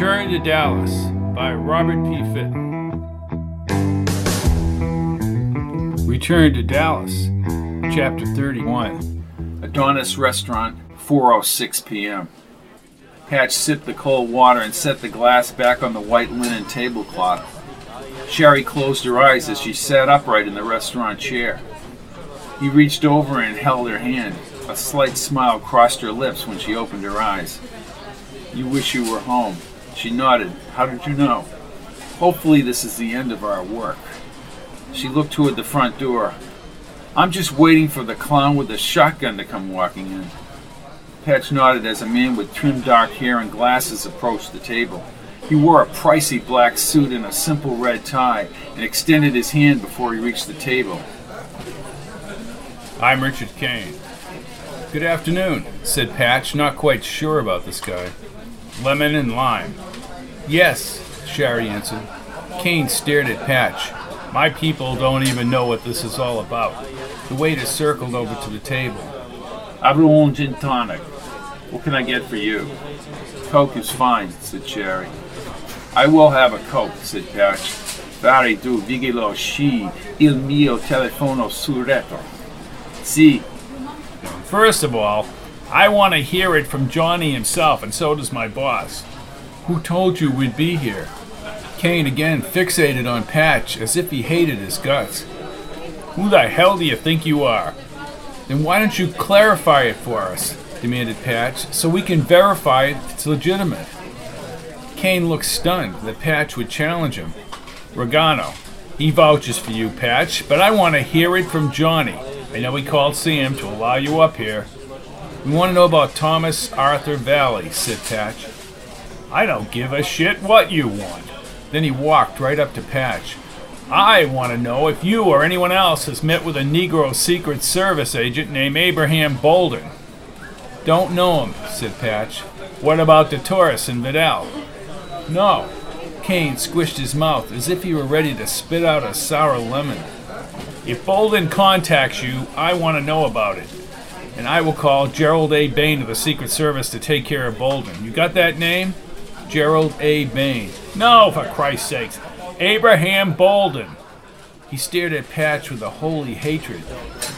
Return to Dallas by Robert P. Fitton. Return to Dallas, Chapter 31. Adonis Restaurant, 4:06 p.m. Patch sipped the cold water and set the glass back on the white linen tablecloth. Sherry closed her eyes as she sat upright in the restaurant chair. He reached over and held her hand. A slight smile crossed her lips when she opened her eyes. You wish you were home. She nodded. How did you know? Hopefully, this is the end of our work. She looked toward the front door. I'm just waiting for the clown with the shotgun to come walking in. Patch nodded as a man with trim dark hair and glasses approached the table. He wore a pricey black suit and a simple red tie and extended his hand before he reached the table. I'm Richard Kane. Good afternoon, said Patch, not quite sure about this guy. Lemon and lime. Yes, Sherry answered. Kane stared at Patch. My people don't even know what this is all about. The waiter circled over to the table. Avalon gin tonic. What can I get for you? Coke is fine, said Sherry. I will have a Coke, said Patch. Vari du vigilo sci il mio telefono surretto. See. First of all, I want to hear it from Johnny himself, and so does my boss. Who told you we'd be here? Kane again fixated on Patch as if he hated his guts. Who the hell do you think you are? Then why don't you clarify it for us? demanded Patch, so we can verify it's legitimate. Kane looked stunned that Patch would challenge him. Regano, he vouches for you, Patch, but I want to hear it from Johnny. I know he called Sam to allow you up here. We want to know about Thomas Arthur Vallee, said Patch. I don't give a shit what you want. Then he walked right up to Patch. I want to know if you or anyone else has met with a Negro Secret Service agent named Abraham Bolden. Don't know him, said Patch. What about the Taurus and Vidal? No. Kane squished his mouth as if he were ready to spit out a sour lemon. If Bolden contacts you, I want to know about it. And I will call Gerald A. Behn of the Secret Service to take care of Bolden. You got that name? Gerald A. Behn. No, for Christ's sakes. Abraham Bolden. He stared at Patch with a holy hatred.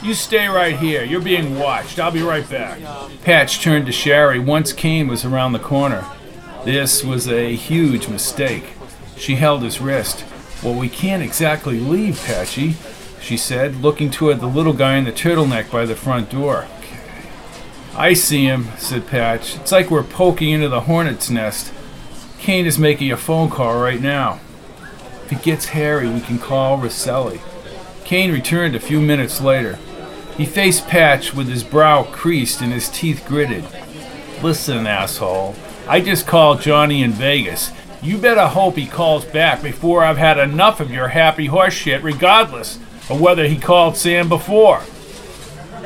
You stay right here. You're being watched. I'll be right back. Patch turned to Sherry once Kane was around the corner. This was a huge mistake. She held his wrist. Well, we can't exactly leave, Patchy, she said, looking toward the little guy in the turtleneck by the front door. I see him, said Patch. It's like we're poking into the hornet's nest. Kane is making a phone call right now. If it gets hairy, we can call Rosselli. Kane returned a few minutes later. He faced Patch with his brow creased and his teeth gritted. Listen, asshole. I just called Johnny in Vegas. You better hope he calls back before I've had enough of your happy horse shit, regardless of whether he called Sam before.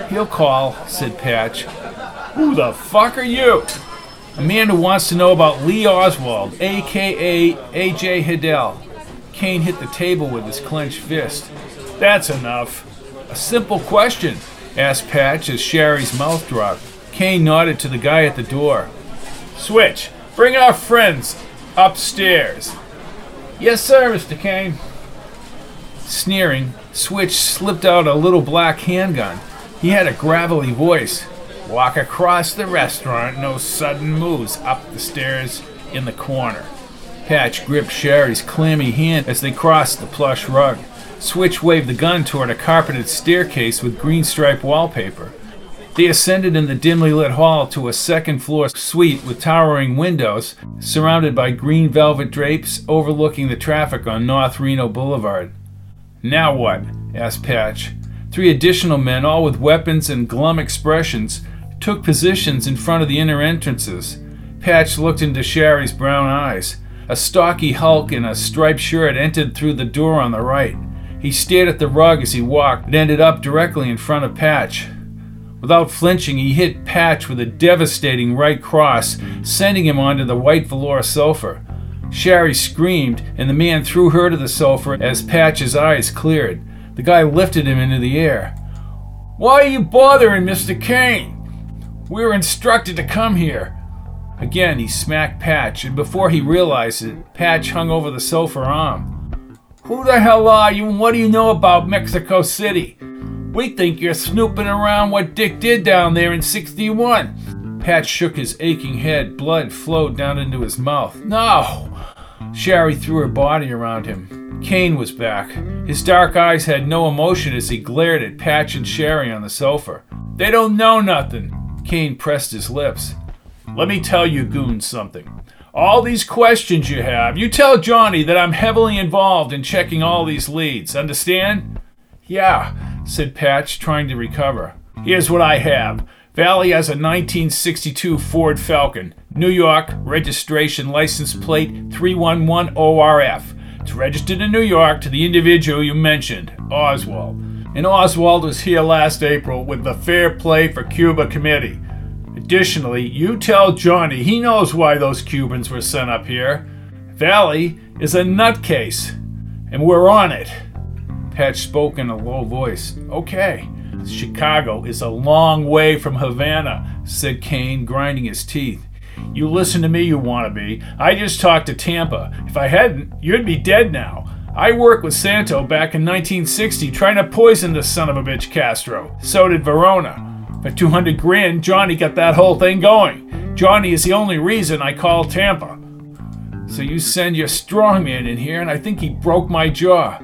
He'll call, said Patch. Who the fuck are you? A man who wants to know about Lee Oswald, aka AJ Hidell. Kane hit the table with his clenched fist. That's enough. A simple question, asked Patch as Sherry's mouth dropped. Kane nodded to the guy at the door. Switch, bring our friends upstairs. Yes, sir, Mr. Kane. Sneering, Switch slipped out a little black handgun. He had a gravelly voice. Walk across the restaurant, no sudden moves up the stairs in the corner. Patch gripped Sherry's clammy hand as they crossed the plush rug. Switch waved the gun toward a carpeted staircase with green striped wallpaper. They ascended in the dimly lit hall to a second floor suite with towering windows, surrounded by green velvet drapes overlooking the traffic on North Reno Boulevard. Now what? asked Patch. Three additional men, all with weapons and glum expressions, took positions in front of the inner entrances. Patch looked into Sherry's brown eyes. A stocky hulk in a striped shirt entered through the door on the right. He stared at the rug as he walked and ended up directly in front of Patch. Without flinching, he hit Patch with a devastating right cross, sending him onto the white velour sofa. Sherry screamed, and the man threw her to the sofa as Patch's eyes cleared. The guy lifted him into the air. Why are you bothering Mr. Kane? We were instructed to come here. Again, he smacked Patch, and before he realized it, Patch hung over the sofa arm. Who the hell are you, and what do you know about Mexico City? We think you're snooping around what Dick did down there in 61. Patch shook his aching head. Blood flowed down into his mouth. No! Sherry threw her body around him. Kane was back. His dark eyes had no emotion as he glared at Patch and Sherry on the sofa. They don't know nothing. Kane pressed his lips. Let me tell you goons something. All these questions you have, you tell Johnny that I'm heavily involved in checking all these leads. Understand? Yeah, said Patch, trying to recover. Here's what I have. Vallee has a 1962 Ford Falcon, New York, registration license plate 311 ORF. It's registered in New York to the individual you mentioned, Oswald. And Oswald was here last April with the Fair Play for Cuba Committee. Additionally, you tell Johnny he knows why those Cubans were sent up here. Vallee is a nutcase, and we're on it. Patch spoke in a low voice. Okay. Chicago is a long way from Havana, said Kane, grinding his teeth. You listen to me, you wannabe. I just talked to Tampa. If I hadn't, you'd be dead now. I worked with Santo back in 1960 trying to poison the son of a bitch Castro. So did Varona. For 200 grand, Johnny got that whole thing going. Johnny is the only reason I called Tampa. So you send your strongman in here, and I think he broke my jaw.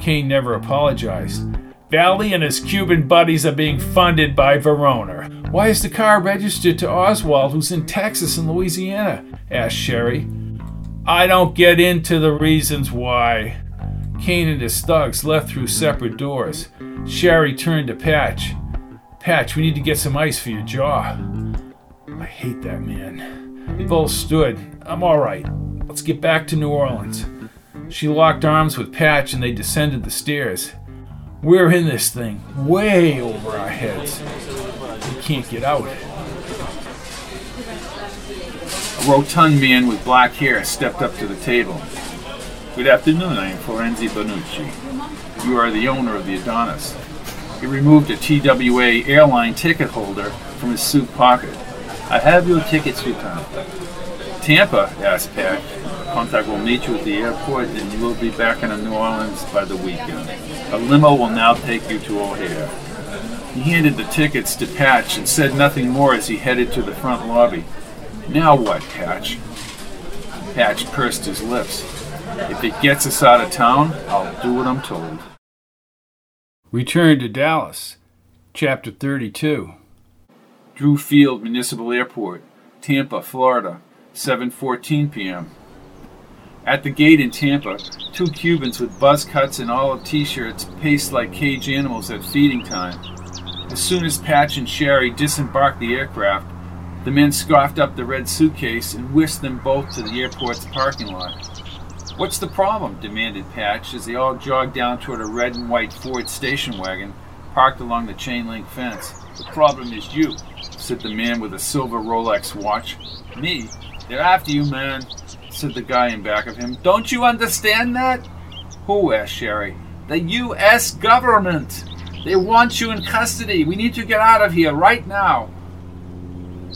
Kane never apologized. Vallee and his Cuban buddies are being funded by Varona. Why is the car registered to Oswald, who's in Texas and Louisiana? asked Sherry. I don't get into the reasons why. Kane and his thugs left through separate doors. Sherry turned to Patch. Patch, we need to get some ice for your jaw. I hate that man. They both stood. I'm all right. Let's get back to New Orleans. She locked arms with Patch and they descended the stairs. We're in this thing, way over our heads. We can't get out. A rotund man with black hair stepped up to the table. Good afternoon, I am Florenzi Bonucci. You are the owner of the Adonis. He removed a TWA airline ticket holder from his suit pocket. I have your tickets to Tampa. Tampa? asked Pat. Contact will meet you at the airport and you will be back in New Orleans by the weekend. A limo will now take you to O'Hare. He handed the tickets to Patch and said nothing more as he headed to the front lobby. Now what, Patch? Patch pursed his lips. If it gets us out of town, I'll do what I'm told. Return to Dallas, Chapter 32. Drew Field Municipal Airport, Tampa, Florida, 7:14 p.m. At the gate in Tampa, two Cubans with buzz cuts and olive t-shirts paced like cage animals at feeding time. As soon as Patch and Sherry disembarked the aircraft, the men scoffed up the red suitcase and whisked them both to the airport's parking lot. What's the problem? demanded Patch as they all jogged down toward a red and white Ford station wagon parked along the chain link fence. The problem is you, said the man with a silver Rolex watch. Me? They're after you, man, said the guy in back of him. Don't you understand that? Who? asked Sherry. The U.S. government. They want you in custody. We need to get out of here right now.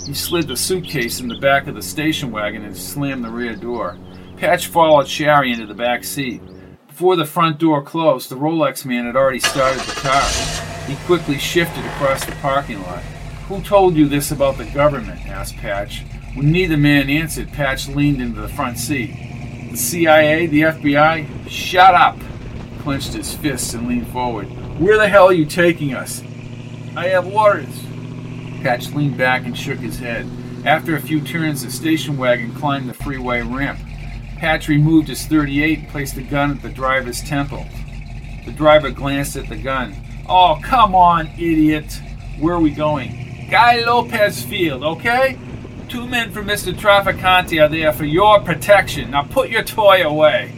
He slid the suitcase in the back of the station wagon and slammed the rear door. Patch followed Sherry into the back seat. Before the front door closed, the Rolex man had already started the car. He quickly shifted across the parking lot. Who told you this about the government? asked Patch. When neither man answered, Patch leaned into the front seat. The CIA? The FBI? Shut up! He clenched his fists and leaned forward. Where the hell are you taking us? I have orders. Patch leaned back and shook his head. After a few turns, the station wagon climbed the freeway ramp. Patch removed his 38 and placed the gun at the driver's temple. The driver glanced at the gun. Oh, come on, idiot. Where are we going? Guy Lopez Field, okay? Two men from Mr. Trafficante are there for your protection. Now put your toy away.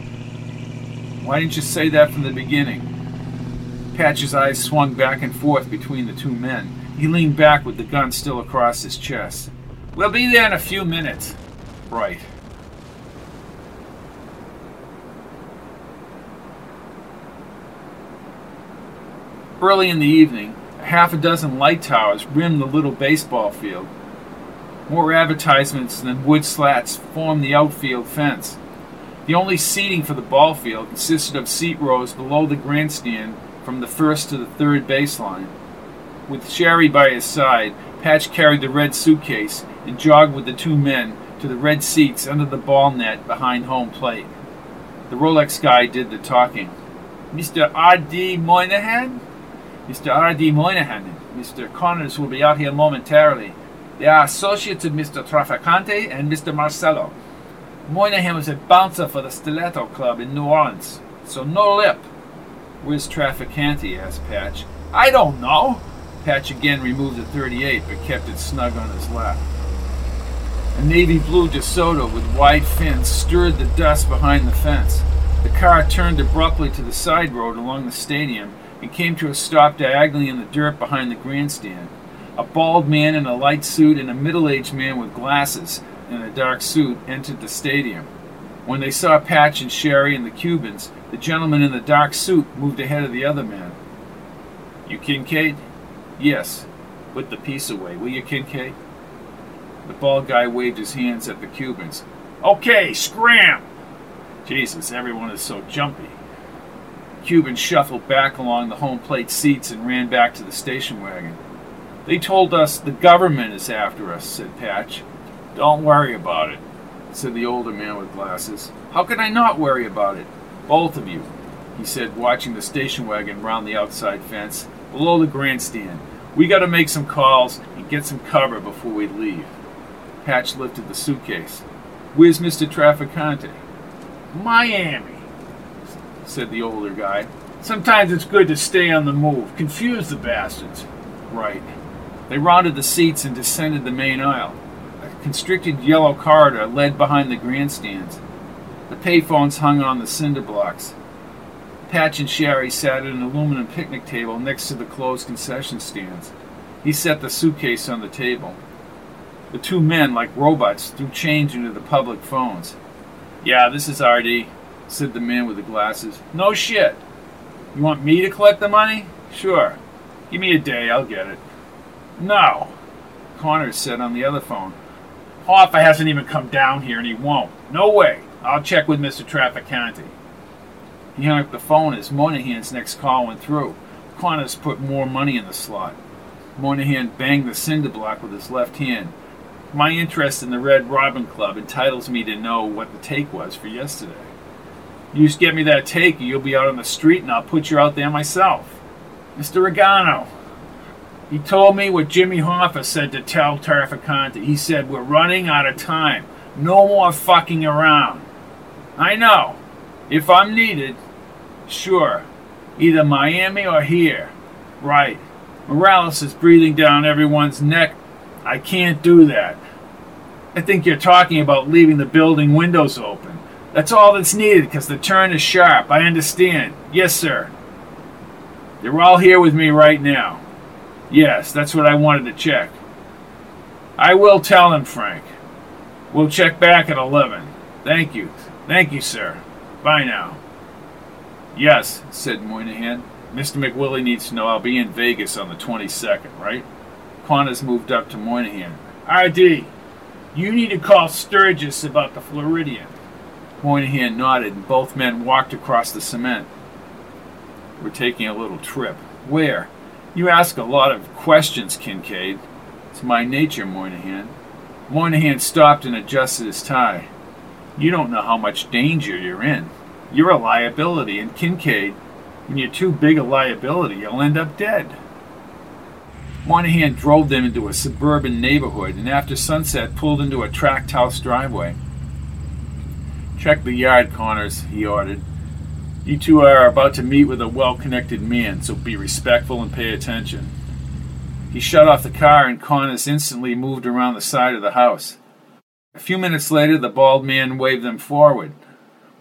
Why didn't you say that from the beginning? Patch's eyes swung back and forth between the two men. He leaned back with the gun still across his chest. We'll be there in a few minutes. Right. Early in the evening, half a dozen light towers rimmed the little baseball field. More advertisements than wood slats formed the outfield fence. The only seating for the ball field consisted of seat rows below the grandstand from the first to the third baseline. With Sherry by his side, Patch carried the red suitcase and jogged with the two men to the red seats under the ball net behind home plate. The Rolex guy did the talking. Mr. R.D. Moynihan? Mr. R.D. Moynihan Mr. Connors will be out here momentarily. They are associates of Mr. Trafficante and Mr. Marcello. Moynihan was a bouncer for the Stiletto Club in New Orleans, so no lip. Where's Trafficante? asked Patch. I don't know. Patch again removed the 38, but kept it snug on his lap. A navy blue DeSoto with wide fins stirred the dust behind the fence. The car turned abruptly to the side road along the stadium and came to a stop diagonally in the dirt behind the grandstand. A bald man in a light suit and a middle aged man with glasses in a dark suit entered the stadium. When they saw Patch and Sherry and the Cubans, the gentleman in the dark suit moved ahead of the other man. You Kincaid? Yes. Put the piece away, will you, Kincaid? The bald guy waved his hands at the Cubans. Okay, scram! Jesus, everyone is so jumpy. Cuban shuffled back along the home plate seats and ran back to the station wagon. They told us the government is after us, said Patch. Don't worry about it, said the older man with glasses. How can I not worry about it? Both of you, he said, watching the station wagon round the outside fence, below the grandstand. We gotta make some calls and get some cover before we leave. Patch lifted the suitcase. Where's Mr. Trafficante? Miami, said the older guy. Sometimes it's good to stay on the move. Confuse the bastards. Right. They rounded the seats and descended the main aisle. A constricted yellow corridor led behind the grandstands. The payphones hung on the cinder blocks. Patch and Sherry sat at an aluminum picnic table next to the closed concession stands. He set the suitcase on the table. The two men, like robots, threw change into the public phones. Yeah, this is RD, said the man with the glasses. No shit. You want me to collect the money? Sure. Give me a day, I'll get it. No, Connors said on the other phone. Hoffa hasn't even come down here and he won't. No way. I'll check with Mr. Trafficante. He hung up the phone as Moynihan's next call went through. Connors put more money in the slot. Moynihan banged the cinder block with his left hand. My interest in the Red Robin Club entitles me to know what the take was for yesterday. You just get me that take, and you'll be out on the street, and I'll put you out there myself. Mr. Regano. He told me what Jimmy Hoffa said to tell Trafficante. He said, We're running out of time. No more fucking around. I know. If I'm needed, sure. Either Miami or here. Right. Morales is breathing down everyone's neck I can't do that. I think you're talking about leaving the building windows open. That's all that's needed because the turn is sharp. I understand. Yes, sir. They're all here with me right now. Yes, that's what I wanted to check. I will tell him, Frank. We'll check back at 11. Thank you. Thank you, sir. Bye now. Yes, said Moynihan. Mr. McWillie needs to know I'll be in Vegas on the 22nd, right? Connors moved up to Moynihan. ID, you need to call Sturgis about the Floridian. Moynihan nodded, and both men walked across the cement. We're taking a little trip. Where? You ask a lot of questions, Kincaid. It's my nature, Moynihan. Moynihan stopped and adjusted his tie. You don't know how much danger you're in. You're a liability, and Kincaid, when you're too big a liability, you'll end up dead. Moynihan drove them into a suburban neighborhood and after sunset pulled into a tract house driveway. Check the yard, Connors, he ordered. You two are about to meet with a well connected man, so be respectful and pay attention. He shut off the car and Connors instantly moved around the side of the house. A few minutes later, the bald man waved them forward.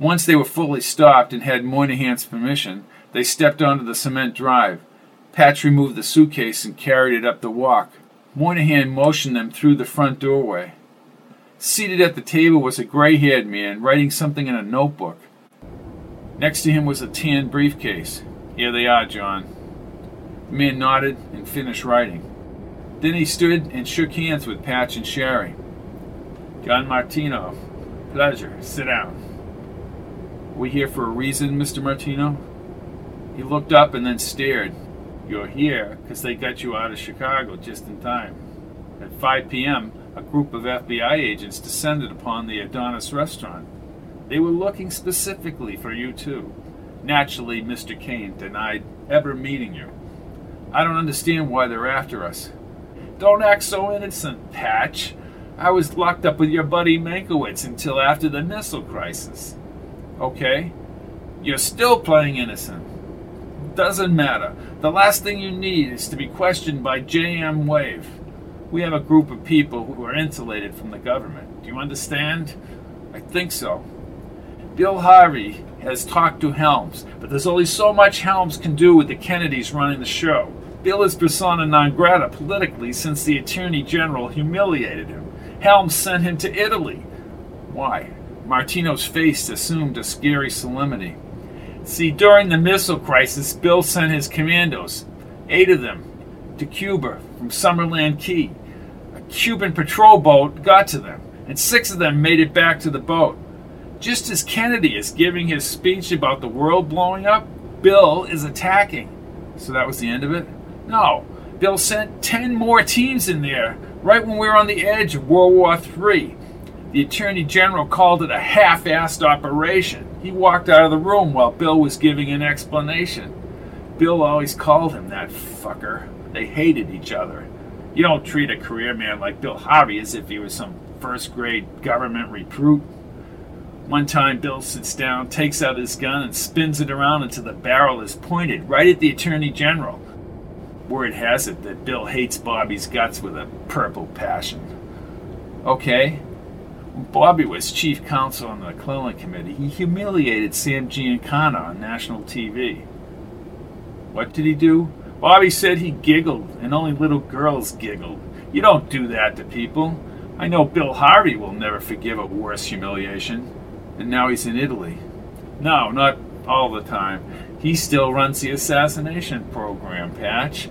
Once they were fully stopped and had Moynihan's permission, they stepped onto the cement drive. Patch removed the suitcase and carried it up the walk. Moynihan motioned them through the front doorway. Seated at the table was a gray haired man writing something in a notebook. Next to him was a tan briefcase. Here they are, John. The man nodded and finished writing. Then he stood and shook hands with Patch and Sherry. John Martino, pleasure. Sit down. We here for a reason, Mr. Martino? He looked up and then stared. You're here because they got you out of Chicago just in time. At 5 p.m., a group of FBI agents descended upon the Adonis restaurant. They were looking specifically for you, too. Naturally, Mr. Kane denied ever meeting you. I don't understand why they're after us. Don't act so innocent, Patch. I was locked up with your buddy Mankiewicz until after the missile crisis. Okay? You're still playing innocent. Doesn't matter. The last thing you need is to be questioned by JM Wave. We have a group of people who are insulated from the government. Do you understand? I think so. Bill Harvey has talked to Helms, but there's only so much Helms can do with the Kennedys running the show. Bill is persona non grata politically since the Attorney General humiliated him. Helms sent him to Italy. Why? Martino's face assumed a scary solemnity. See, during the missile crisis, Bill sent his commandos, eight of them, to Cuba from Summerland Key. A Cuban patrol boat got to them, and six of them made it back to the boat. Just as Kennedy is giving his speech about the world blowing up, Bill is attacking. So that was the end of it? No. Bill sent 10 more teams in there right when we were on the edge of World War III. The Attorney General called it a half assed operation. He walked out of the room while Bill was giving an explanation. Bill always called him that fucker. They hated each other. You don't treat a career man like Bill Harvey as if he was some first grade government recruit. One time, Bill sits down, takes out his gun, and spins it around until the barrel is pointed right at the Attorney General. Word has it that Bill hates Bobby's guts with a purple passion. Okay, Bobby was chief counsel on the McClellan Committee. He humiliated Sam Giancana on national TV. What did he do? Bobby said he giggled, and only little girls giggled. You don't do that to people. I know Bill Harvey will never forgive a worse humiliation. And now he's in Italy. No, not all the time. He still runs the assassination program, Patch.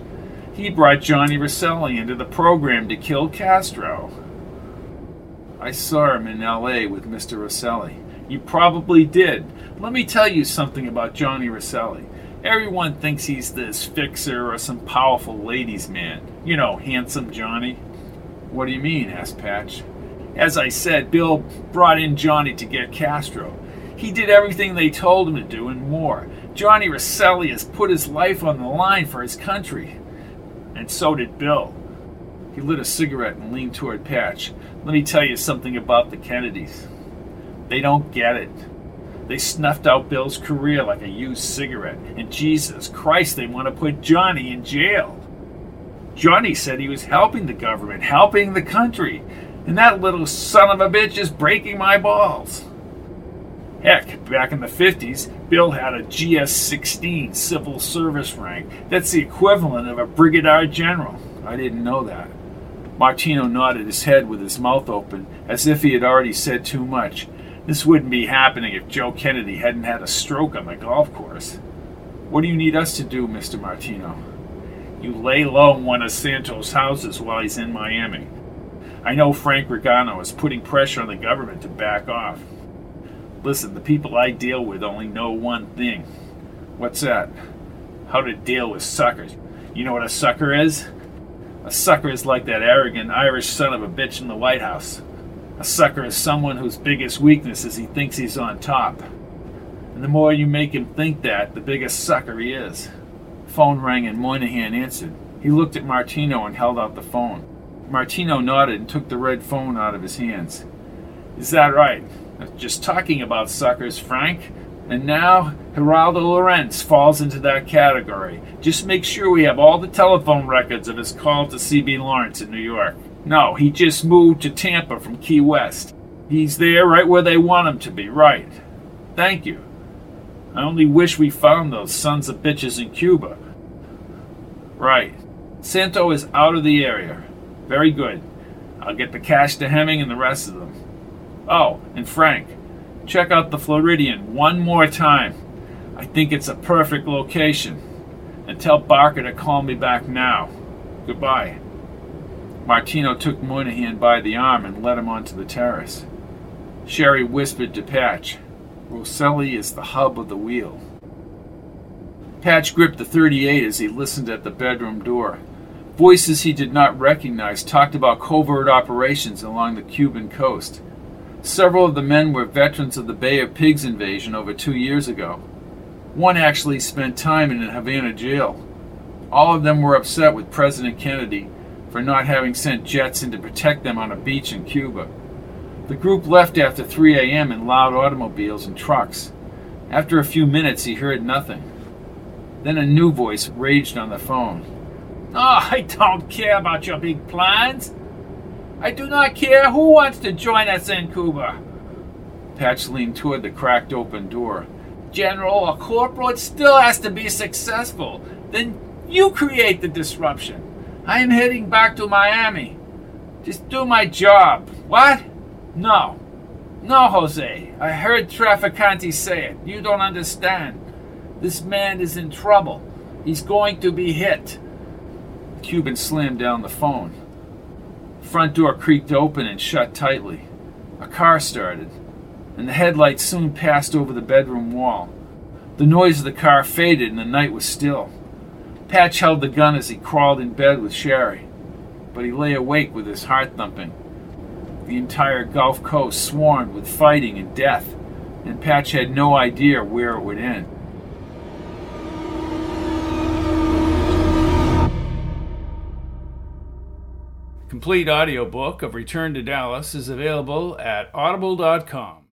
He brought Johnny Rosselli into the program to kill Castro. I saw him in LA with Mr. Rosselli. You probably did. Let me tell you something about Johnny Rosselli. Everyone thinks he's this fixer or some powerful ladies' man. You know, handsome Johnny. What do you mean? asked Patch. As I said, Bill brought in Johnny to get Castro. He did everything they told him to do and more. Johnny Rosselli has put his life on the line for his country. And so did Bill. He lit a cigarette and leaned toward Patch. Let me tell you something about the Kennedys. They don't get it. They snuffed out Bill's career like a used cigarette. And Jesus Christ, they want to put Johnny in jail. Johnny said he was helping the government, helping the country. And that little son of a bitch is breaking my balls. Heck, back in the 50s, Bill had a GS 16 civil service rank. That's the equivalent of a brigadier general. I didn't know that. Martino nodded his head with his mouth open, as if he had already said too much. This wouldn't be happening if Joe Kennedy hadn't had a stroke on the golf course. What do you need us to do, Mr. Martino? You lay low in one of Santos' houses while he's in Miami. I know Frank Regano is putting pressure on the government to back off. Listen, the people I deal with only know one thing. What's that? How to deal with suckers. You know what a sucker is? A sucker is like that arrogant Irish son of a bitch in the White House. A sucker is someone whose biggest weakness is he thinks he's on top. And the more you make him think that, the biggest sucker he is. Phone rang and Moynihan answered. He looked at Martino and held out the phone. Martino nodded and took the red phone out of his hands. Is that right? Just talking about suckers, Frank. And now, Geraldo Lorenz falls into that category. Just make sure we have all the telephone records of his call to C.B. Lawrence in New York. No, he just moved to Tampa from Key West. He's there right where they want him to be, right. Thank you. I only wish we found those sons of bitches in Cuba. Right. Santo is out of the area. Very good. I'll get the cash to Hemming and the rest of them. Oh, and Frank, check out the Floridian one more time. I think it's a perfect location. And tell Barker to call me back now. Goodbye. Martino took Moynihan by the arm and led him onto the terrace. Sherry whispered to Patch, Rosselli is the hub of the wheel. Patch gripped the 38 as he listened at the bedroom door. Voices he did not recognize talked about covert operations along the Cuban coast. Several of the men were veterans of the Bay of Pigs invasion over two years ago. One actually spent time in a Havana jail. All of them were upset with President Kennedy for not having sent jets in to protect them on a beach in Cuba. The group left after 3 a.m. in loud automobiles and trucks. After a few minutes, he heard nothing. Then a new voice raged on the phone. Oh, I don't care about your big plans. I do not care who wants to join us in Cuba. Patch leaned toward the cracked open door. General or corporal, it still has to be successful. Then you create the disruption. I am heading back to Miami. Just do my job. What? No. No, Jose. I heard Trafficante say it. You don't understand. This man is in trouble. He's going to be hit. Cuban slammed down the phone. Front door creaked open and shut tightly. A car started, and the headlights soon passed over the bedroom wall. The noise of the car faded, and the night was still. Patch held the gun as he crawled in bed with Sherry, but he lay awake with his heart thumping. The entire Gulf Coast swarmed with fighting and death, and Patch had no idea where it would end. Complete audiobook of Return to Dallas is available at audible.com.